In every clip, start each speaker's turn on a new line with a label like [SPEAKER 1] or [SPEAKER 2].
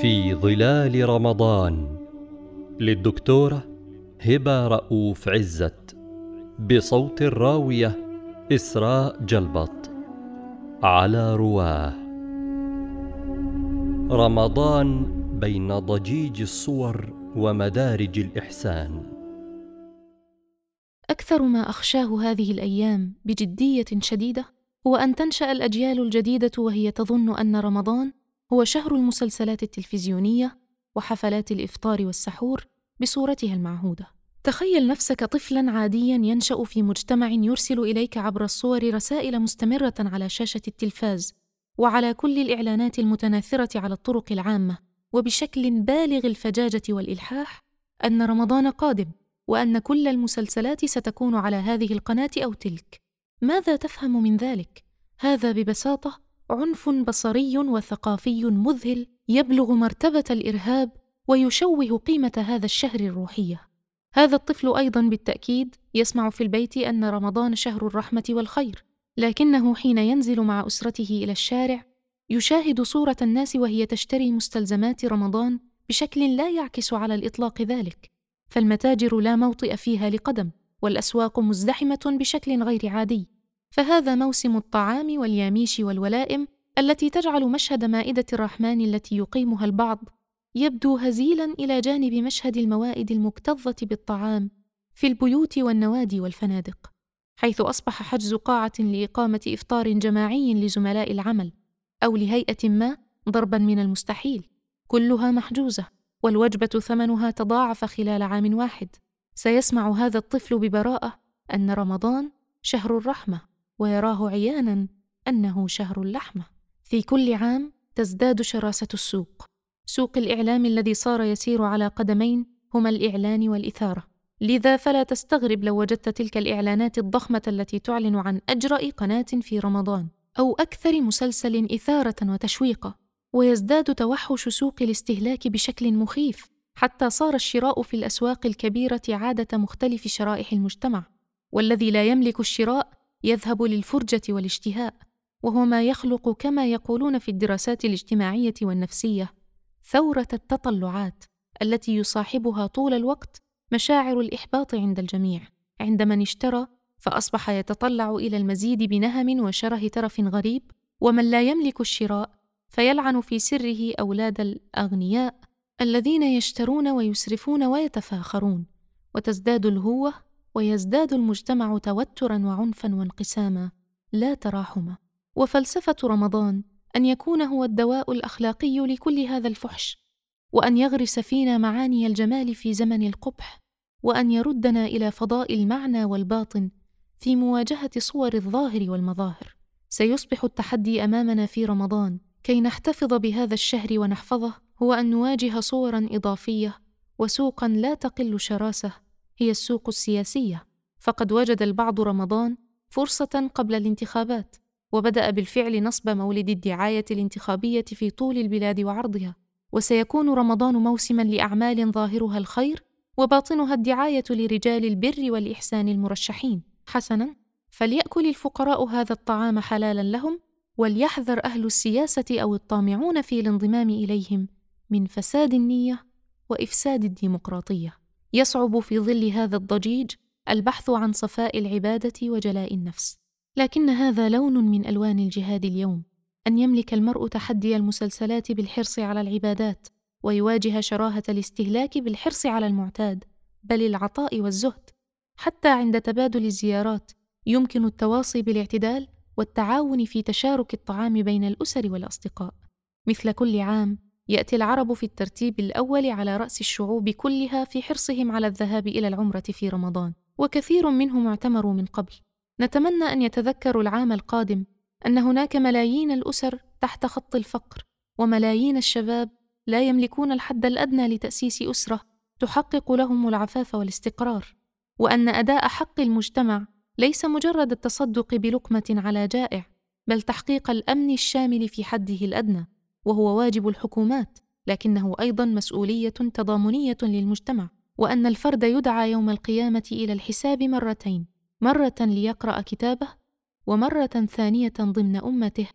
[SPEAKER 1] في ظلال رمضان للدكتورة هبة رؤوف عزت بصوت الراوية إسراء جلبط على رواه. رمضان بين ضجيج الصور ومدارج الإحسان.
[SPEAKER 2] أكثر ما أخشاه هذه الأيام بجدية شديدة هو أن تنشأ الأجيال الجديدة وهي تظن أن رمضان هو شهر المسلسلات التلفزيونية وحفلات الإفطار والسحور بصورتها المعهودة. تخيل نفسك طفلا عاديا ينشأ في مجتمع يرسل إليك عبر الصور رسائل مستمرة على شاشة التلفاز وعلى كل الإعلانات المتناثرة على الطرق العامة وبشكل بالغ الفجاجة والإلحاح أن رمضان قادم وأن كل المسلسلات ستكون على هذه القناة أو تلك. ماذا تفهم من ذلك؟ هذا ببساطة عنف بصري وثقافي مذهل يبلغ مرتبة الإرهاب ويشوه قيمة هذا الشهر الروحية. هذا الطفل أيضا بالتأكيد يسمع في البيت أن رمضان شهر الرحمة والخير لكنه حين ينزل مع أسرته إلى الشارع يشاهد صورة الناس وهي تشتري مستلزمات رمضان بشكل لا يعكس على الإطلاق ذلك فالمتاجر لا موطئ فيها لقدم والأسواق مزدحمة بشكل غير عادي. فهذا موسم الطعام والياميش والولائم التي تجعل مشهد مائدة الرحمن التي يقيمها البعض يبدو هزيلا إلى جانب مشهد الموائد المكتظة بالطعام في البيوت والنوادي والفنادق حيث أصبح حجز قاعة لإقامة إفطار جماعي لزملاء العمل أو لهيئة ما ضربا من المستحيل كلها محجوزة والوجبة ثمنها تضاعف خلال عام واحد. سيسمع هذا الطفل ببراءة أن رمضان شهر الرحمة. ويراه عيانا أنه شهر اللحمة. في كل عام تزداد شراسة السوق. سوق الإعلام الذي صار يسير على قدمين هما الإعلان والإثارة. لذا فلا تستغرب لو وجدت تلك الإعلانات الضخمة التي تعلن عن أجرأ قناة في رمضان أو أكثر مسلسل إثارة وتشويقا ويزداد توحش سوق الاستهلاك بشكل مخيف حتى صار الشراء في الأسواق الكبيرة عادة مختلف شرائح المجتمع. والذي لا يملك الشراء يذهب للفرجة والاشتهاء وهو ما يخلق كما يقولون في الدراسات الاجتماعية والنفسية ثورة التطلعات التي يصاحبها طول الوقت مشاعر الإحباط عند الجميع. عند من اشترى فأصبح يتطلع إلى المزيد بنهم وشره ترف غريب ومن لا يملك الشراء فيلعن في سره أولاد الأغنياء الذين يشترون ويسرفون ويتفاخرون وتزداد الهوة ويزداد المجتمع توترا وعنفا وانقساما لا تراحما. وفلسفة رمضان أن يكون هو الدواء الأخلاقي لكل هذا الفحش وأن يغرس فينا معاني الجمال في زمن القبح وأن يردنا إلى فضاء المعنى والباطن في مواجهة صور الظاهر والمظاهر. سيصبح التحدي أمامنا في رمضان كي نحتفظ بهذا الشهر ونحفظه هو أن نواجه صورا إضافية وسوقا لا تقل شراسة هي السوق السياسية. فقد وجد البعض رمضان فرصة قبل الانتخابات وبدأ بالفعل نصب مولد الدعاية الانتخابية في طول البلاد وعرضها. وسيكون رمضان موسما لأعمال ظاهرها الخير وباطنها الدعاية لرجال البر والإحسان المرشحين. حسنا فليأكل الفقراء هذا الطعام حلالا لهم وليحذر أهل السياسة أو الطامعون في الانضمام إليهم من فساد النية وإفساد الديمقراطية. يصعب في ظل هذا الضجيج البحث عن صفاء العبادة وجلاء النفس. لكن هذا لون من ألوان الجهاد اليوم أن يملك المرء تحدي المسلسلات بالحرص على العبادات ويواجه شراهة الاستهلاك بالحرص على المعتاد بل العطاء والزهد. حتى عند تبادل الزيارات يمكن التواصي بالاعتدال والتعاون في تشارك الطعام بين الأسر والأصدقاء. مثل كل عام يأتي العرب في الترتيب الأول على رأس الشعوب كلها في حرصهم على الذهاب إلى العمرة في رمضان وكثير منهم اعتمروا من قبل. نتمنى أن يتذكروا العام القادم أن هناك ملايين الأسر تحت خط الفقر وملايين الشباب لا يملكون الحد الأدنى لتأسيس أسرة تحقق لهم العفاف والاستقرار وأن أداء حق المجتمع ليس مجرد التصدق بلقمة على جائع بل تحقيق الأمن الشامل في حده الأدنى. وهو واجب الحكومات لكنه أيضا مسؤولية تضامنية للمجتمع وأن الفرد يدعى يوم القيامة إلى الحساب مرتين مرة ليقرأ كتابه ومرة ثانية ضمن أمته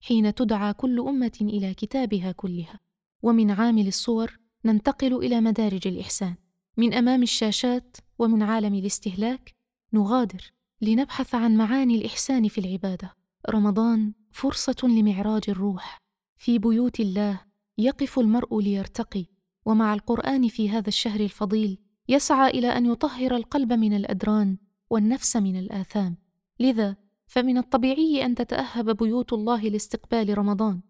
[SPEAKER 2] حين تدعى كل أمة إلى كتابها كلها. ومن عامل الصور ننتقل إلى مدارج الإحسان. من أمام الشاشات ومن عالم الاستهلاك نغادر لنبحث عن معاني الإحسان في العبادة. رمضان فرصة لمعراج الروح. في بيوت الله يقف المرء ليرتقي ومع القرآن في هذا الشهر الفضيل يسعى إلى أن يطهر القلب من الأدران والنفس من الآثام. لذا فمن الطبيعي أن تتأهب بيوت الله لاستقبال رمضان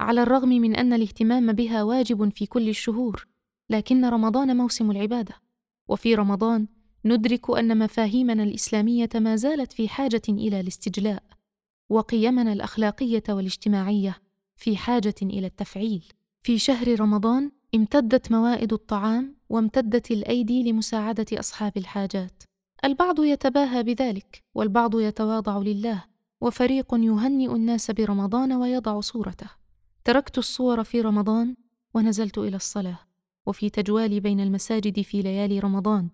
[SPEAKER 2] على الرغم من أن الاهتمام بها واجب في كل الشهور لكن رمضان موسم العبادة. وفي رمضان ندرك أن مفاهيمنا الإسلامية ما زالت في حاجة إلى الاستجلاء وقيمنا الأخلاقية والاجتماعية في حاجة إلى التفعيل. في شهر رمضان امتدت موائد الطعام وامتدت الأيدي لمساعدة أصحاب الحاجات. البعض يتباهى بذلك والبعض يتواضع لله وفريق يهنئ الناس برمضان ويضع صورته. تركت الصور في رمضان ونزلت إلى الصلاة. وفي تجوالي بين المساجد في ليالي رمضان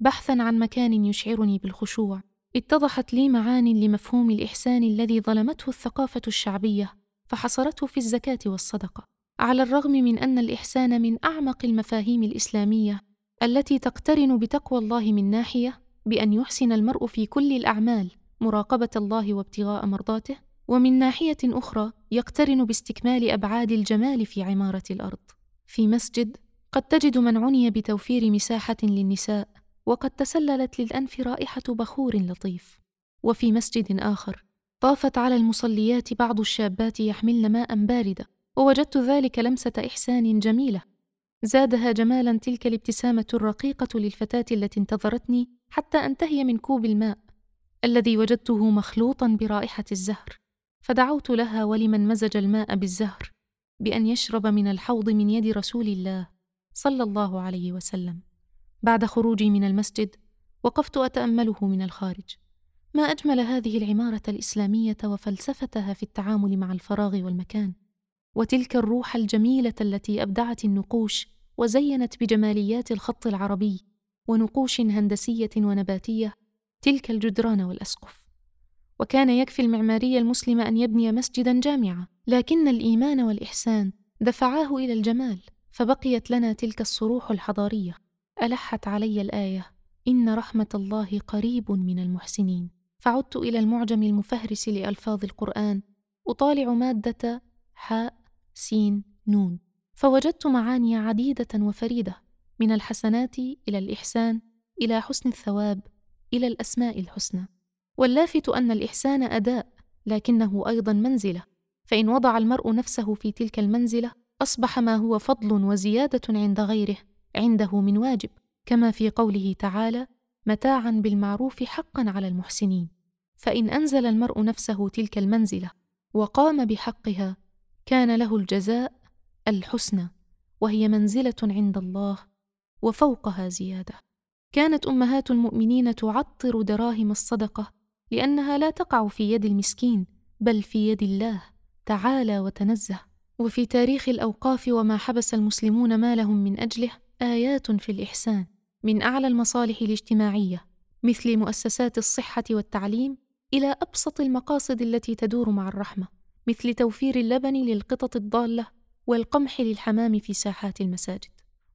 [SPEAKER 2] بحثا عن مكان يشعرني بالخشوع اتضحت لي معان لمفهوم الإحسان الذي ظلمته الثقافة الشعبية. فحصرته في الزكاة والصدقة على الرغم من أن الإحسان من أعمق المفاهيم الإسلامية التي تقترن بتقوى الله من ناحية بأن يحسن المرء في كل الأعمال مراقبة الله وابتغاء مرضاته ومن ناحية أخرى يقترن باستكمال أبعاد الجمال في عمارة الأرض. في مسجد قد تجد من عني بتوفير مساحة للنساء وقد تسللت للأنف رائحة بخور لطيف. وفي مسجد آخر طافت على المصليات بعض الشابات يحملن ماء بارده ووجدت ذلك لمسة إحسان جميلة. زادها جمالا تلك الابتسامة الرقيقة للفتاة التي انتظرتني حتى أنتهي من كوب الماء الذي وجدته مخلوطا برائحة الزهر. فدعوت لها ولمن مزج الماء بالزهر بأن يشرب من الحوض من يد رسول الله صلى الله عليه وسلم. بعد خروجي من المسجد وقفت أتأمله من الخارج. ما أجمل هذه العمارة الإسلامية وفلسفتها في التعامل مع الفراغ والمكان وتلك الروح الجميلة التي أبدعت النقوش وزينت بجماليات الخط العربي ونقوش هندسية ونباتية تلك الجدران والأسقف. وكان يكفي المعماري المسلم أن يبني مسجدا جامعا لكن الإيمان والإحسان دفعاه إلى الجمال فبقيت لنا تلك الصروح الحضارية. ألحت علي الآية إن رحمة الله قريب من المحسنين. فعدت إلى المعجم المفهرس لألفاظ القرآن أطالع مادة حاء سين نون فوجدت معاني عديدة وفريدة من الحسنات إلى الإحسان إلى حسن الثواب إلى الأسماء الحسنى. واللافت أن الإحسان أداء لكنه أيضا منزلة. فإن وضع المرء نفسه في تلك المنزلة أصبح ما هو فضل وزيادة عند غيره عنده من واجب كما في قوله تعالى متاعا بالمعروف حقا على المحسنين فإن أنزل المرء نفسه تلك المنزلة وقام بحقها كان له الجزاء الحسنى وهي منزلة عند الله وفوقها زيادة. كانت أمهات المؤمنين تعطر دراهم الصدقة لأنها لا تقع في يد المسكين بل في يد الله تعالى وتنزه. وفي تاريخ الأوقاف وما حبس المسلمون مالهم من أجله آيات في الإحسان. من أعلى المصالح الاجتماعية مثل مؤسسات الصحة والتعليم إلى أبسط المقاصد التي تدور مع الرحمة مثل توفير اللبن للقطط الضالة والقمح للحمام في ساحات المساجد.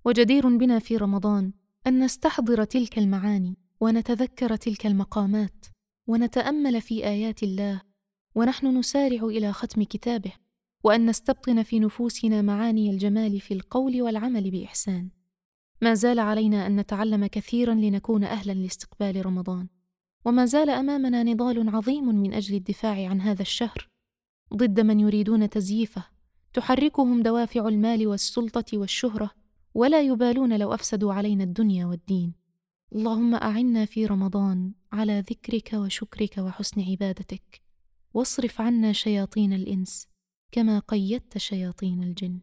[SPEAKER 2] وجدير بنا في رمضان أن نستحضر تلك المعاني ونتذكر تلك المقامات ونتأمل في آيات الله ونحن نسارع إلى ختم كتابه وأن نستبطن في نفوسنا معاني الجمال في القول والعمل بإحسان. ما زال علينا أن نتعلم كثيرا لنكون أهلا لاستقبال رمضان. وما زال أمامنا نضال عظيم من أجل الدفاع عن هذا الشهر. ضد من يريدون تزييفه تحركهم دوافع المال والسلطة والشهرة ولا يبالون لو أفسدوا علينا الدنيا والدين. اللهم أعنا في رمضان على ذكرك وشكرك وحسن عبادتك. واصرف عنا شياطين الإنس كما قيدت شياطين الجن.